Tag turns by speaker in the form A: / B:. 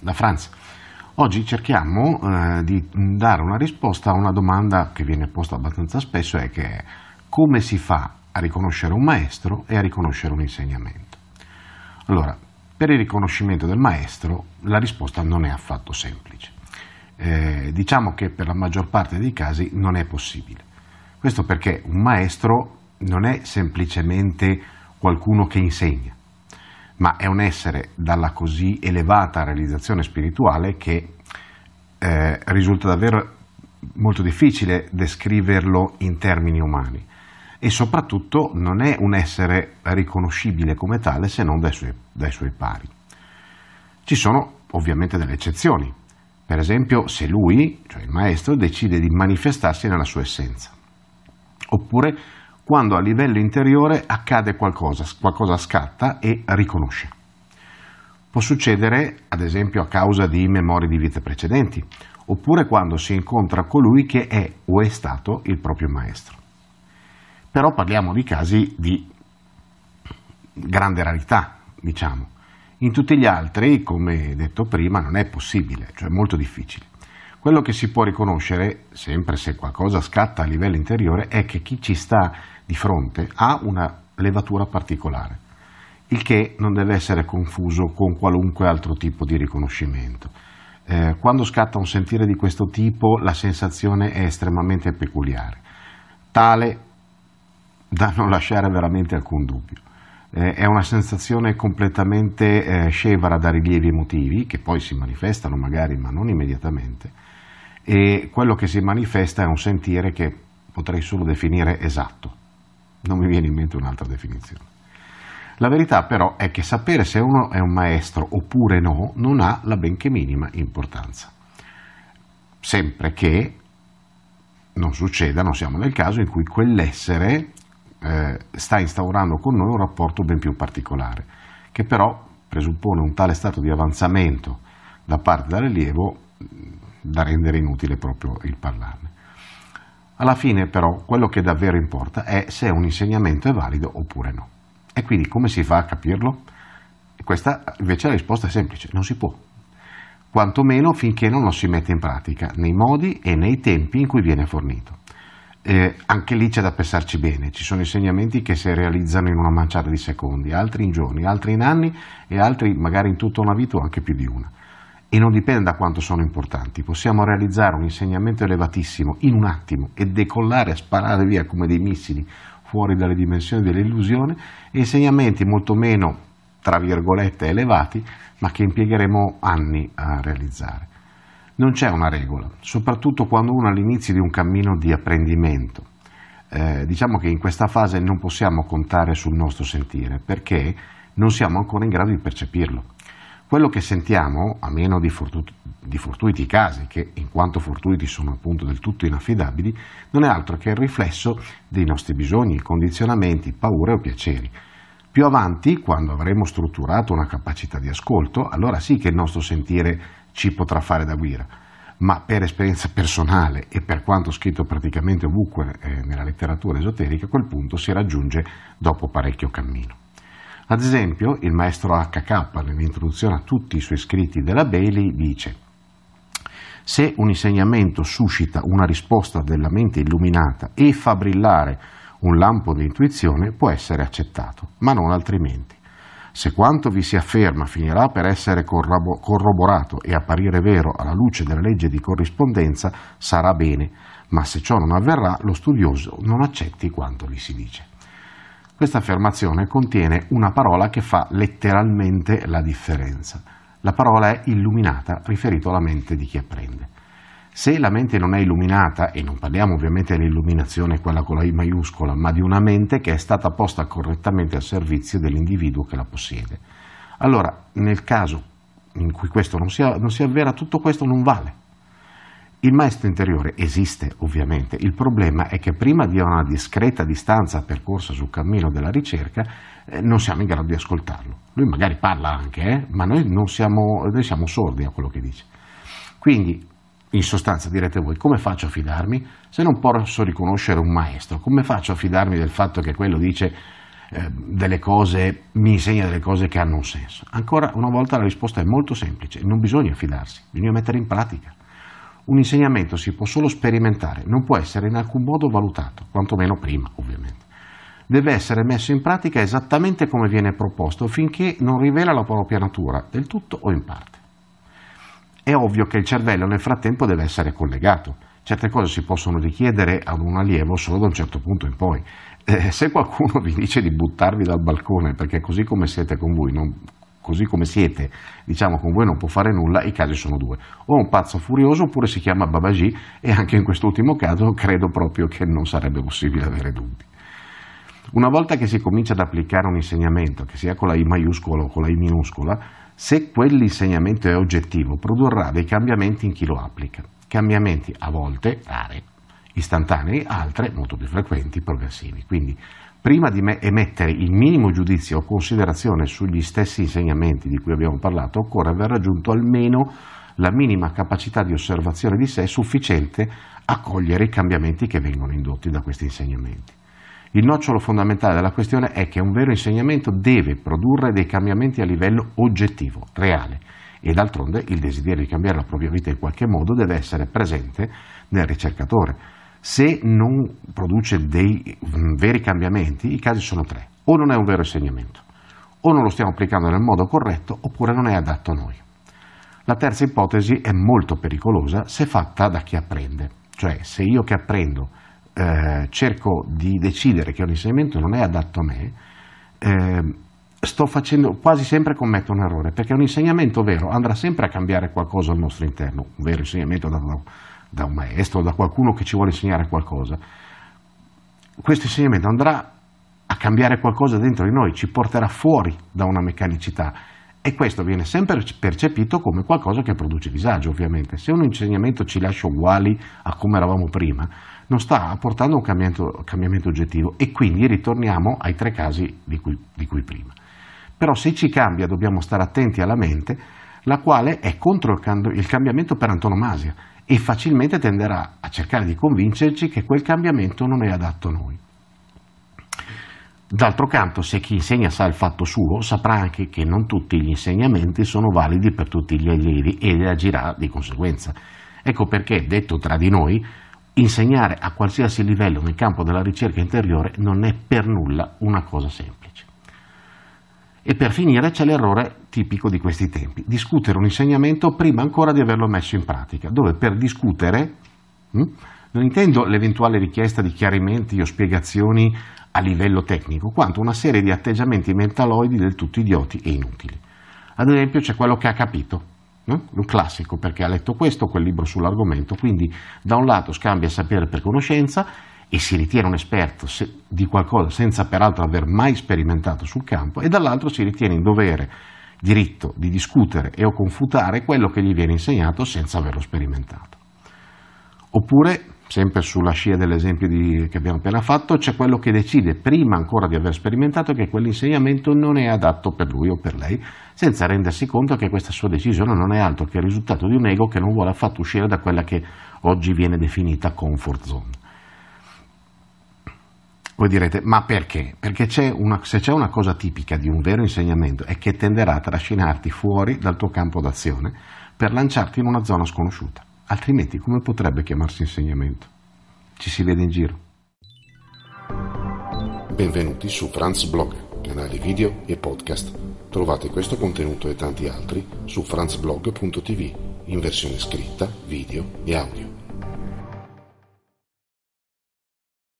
A: da Franz. Oggi cerchiamo eh, di dare una risposta a una domanda che viene posta abbastanza spesso e che è come si fa a riconoscere un maestro e a riconoscere un insegnamento. Allora, per il riconoscimento del maestro la risposta non è affatto semplice. Eh, diciamo che per la maggior parte dei casi non è possibile. Questo perché un maestro non è semplicemente qualcuno che insegna, ma è un essere dalla così elevata realizzazione spirituale che eh, risulta davvero molto difficile descriverlo in termini umani. E soprattutto non è un essere riconoscibile come tale se non dai suoi, dai suoi pari. Ci sono ovviamente delle eccezioni, per esempio se lui, cioè il maestro, decide di manifestarsi nella sua essenza, oppure quando a livello interiore accade qualcosa, qualcosa scatta e riconosce. Può succedere, ad esempio, a causa di memorie di vite precedenti, oppure quando si incontra colui che è o è stato il proprio maestro. Però parliamo di casi di grande rarità, diciamo. In tutti gli altri, come detto prima, non è possibile, cioè molto difficile. Quello che si può riconoscere, sempre se qualcosa scatta a livello interiore, è che chi ci sta di fronte ha una levatura particolare, il che non deve essere confuso con qualunque altro tipo di riconoscimento. Eh, quando scatta un sentire di questo tipo la sensazione è estremamente peculiare, tale da non lasciare veramente alcun dubbio. Eh, è una sensazione completamente eh, scevra da rilievi emotivi, che poi si manifestano magari ma non immediatamente, e quello che si manifesta è un sentire che potrei solo definire esatto, non mi viene in mente un'altra definizione. La verità però è che sapere se uno è un maestro oppure no non ha la benché minima importanza. Sempre che non succeda, non siamo nel caso in cui quell'essere eh, sta instaurando con noi un rapporto ben più particolare, che però presuppone un tale stato di avanzamento da parte dell'allievo da rendere inutile proprio il parlarne. Alla fine però quello che davvero importa è se un insegnamento è valido oppure no. E quindi come si fa a capirlo? questa invece la risposta è semplice, non si può, quantomeno finché non lo si mette in pratica nei modi e nei tempi in cui viene fornito. Eh, anche lì c'è da pensarci bene, ci sono insegnamenti che si realizzano in una manciata di secondi, altri in giorni, altri in anni e altri magari in tutta una vita o anche più di una e non dipende da quanto sono importanti. Possiamo realizzare un insegnamento elevatissimo in un attimo e decollare sparare via come dei missili fuori dalle dimensioni dell'illusione e insegnamenti molto meno, tra virgolette, elevati, ma che impiegheremo anni a realizzare. Non c'è una regola, soprattutto quando uno è all'inizio di un cammino di apprendimento. Eh, diciamo che in questa fase non possiamo contare sul nostro sentire perché non siamo ancora in grado di percepirlo. Quello che sentiamo, a meno di, fortu- di, fortuiti casi, che in quanto fortuiti sono appunto del tutto inaffidabili, non è altro che il riflesso dei nostri bisogni, condizionamenti, paure o piaceri. Più avanti, quando avremo strutturato una capacità di ascolto, allora sì che il nostro sentire ci potrà fare da guida. Ma per esperienza personale e per quanto scritto praticamente ovunque eh, nella letteratura esoterica, quel punto si raggiunge dopo parecchio cammino. Ad esempio, il maestro HK, nell'introduzione a tutti i suoi scritti della Bailey, dice se un insegnamento suscita una risposta della mente illuminata e fa brillare un lampo di intuizione, può essere accettato, ma non altrimenti. Se quanto vi si afferma finirà per essere corroborato e apparire vero alla luce della legge di corrispondenza, sarà bene, ma se ciò non avverrà, lo studioso non accetti quanto gli si dice. Questa affermazione contiene una parola che fa letteralmente la differenza. La parola è illuminata, riferito alla mente di chi apprende. Se la mente non è illuminata, e non parliamo ovviamente dell'illuminazione quella con la I maiuscola, ma di una mente che è stata posta correttamente al servizio dell'individuo che la possiede, allora nel caso in cui questo non si, non avvera, tutto questo non vale. Il maestro interiore esiste ovviamente, il problema è che prima di una discreta distanza percorsa sul cammino della ricerca eh, non siamo in grado di ascoltarlo. Lui magari parla anche, eh, ma noi, siamo, noi siamo sordi a quello che dice. Quindi, in sostanza, direte voi, come faccio a fidarmi? Se non posso riconoscere un maestro, come faccio a fidarmi del fatto che quello dice eh, delle cose, mi insegna delle cose che hanno un senso. Ancora una volta la risposta è molto semplice, non bisogna fidarsi, bisogna mettere in pratica. Un insegnamento si può solo sperimentare, non può essere in alcun modo valutato, quantomeno prima ovviamente. Deve essere messo in pratica esattamente come viene proposto finché non rivela la propria natura, del tutto o in parte. È ovvio che il cervello nel frattempo deve essere collegato. Certe cose si possono richiedere ad un allievo solo da un certo punto in poi. Eh, se qualcuno vi dice di buttarvi dal balcone perché così come siete con voi non, così come siete, diciamo con voi non può fare nulla, i casi sono due. O un pazzo furioso oppure si chiama Babaji e anche in quest'ultimo caso credo proprio che non sarebbe possibile avere dubbi. Una volta che si comincia ad applicare un insegnamento, che sia con la I maiuscola o con la I minuscola, se quell'insegnamento è oggettivo, produrrà dei cambiamenti in chi lo applica. Cambiamenti a volte rari, istantanei, altre molto più frequenti, progressivi. Quindi prima di emettere il minimo giudizio o considerazione sugli stessi insegnamenti di cui abbiamo parlato, occorre aver raggiunto almeno la minima capacità di osservazione di sé sufficiente a cogliere i cambiamenti che vengono indotti da questi insegnamenti. Il nocciolo fondamentale della questione è che un vero insegnamento deve produrre dei cambiamenti a livello oggettivo, reale, e d'altronde il desiderio di cambiare la propria vita in qualche modo deve essere presente nel ricercatore se non produce dei mm, veri cambiamenti, i casi sono tre. O non è un vero insegnamento, o non lo stiamo applicando nel modo corretto, oppure non è adatto a noi. La terza ipotesi è molto pericolosa se fatta da chi apprende, cioè se io che apprendo eh, cerco di decidere che un insegnamento non è adatto a me, eh, sto facendo, quasi sempre commetto un errore, perché un insegnamento vero andrà sempre a cambiare qualcosa al nostro interno, un vero insegnamento dato da da un maestro, da qualcuno che ci vuole insegnare qualcosa, questo insegnamento andrà a cambiare qualcosa dentro di noi, ci porterà fuori da una meccanicità e questo viene sempre percepito come qualcosa che produce disagio, ovviamente. Se un insegnamento ci lascia uguali a come eravamo prima, non sta apportando un cambiamento, cambiamento oggettivo e quindi ritorniamo ai tre casi di cui, di cui prima. Però se ci cambia dobbiamo stare attenti alla mente, la quale è contro il cambiamento per antonomasia e facilmente tenderà a cercare di convincerci che quel cambiamento non è adatto a noi. D'altro canto, se chi insegna sa il fatto suo, saprà anche che non tutti gli insegnamenti sono validi per tutti gli allievi e agirà di conseguenza. Ecco perché, detto tra di noi, insegnare a qualsiasi livello nel campo della ricerca interiore non è per nulla una cosa semplice. E per finire c'è l'errore tipico di questi tempi, discutere un insegnamento prima ancora di averlo messo in pratica, dove per discutere hm, non intendo l'eventuale richiesta di chiarimenti o spiegazioni a livello tecnico, quanto una serie di atteggiamenti mentaloidi del tutto idioti e inutili. Ad esempio c'è quello che ha capito, no? un classico perché ha letto questo, quel libro sull'argomento, quindi da un lato scambia sapere per conoscenza e si ritiene un esperto di qualcosa senza peraltro aver mai sperimentato sul campo e dall'altro si ritiene in dovere, diritto di discutere e o confutare quello che gli viene insegnato senza averlo sperimentato. Oppure, sempre sulla scia dell'esempio di, che abbiamo appena fatto, c'è quello che decide prima ancora di aver sperimentato che quell'insegnamento non è adatto per lui o per lei, senza rendersi conto che questa sua decisione non è altro che il risultato di un ego che non vuole affatto uscire da quella che oggi viene definita comfort zone. Voi direte, ma perché? Perché c'è una, se c'è una cosa tipica di un vero insegnamento è che tenderà a trascinarti fuori dal tuo campo d'azione per lanciarti in una zona sconosciuta. Altrimenti come potrebbe chiamarsi insegnamento? Ci si vede in giro.
B: Benvenuti su Franz Blog, canale video e podcast. Trovate questo contenuto e tanti altri su franzblog.tv in versione scritta, video e audio.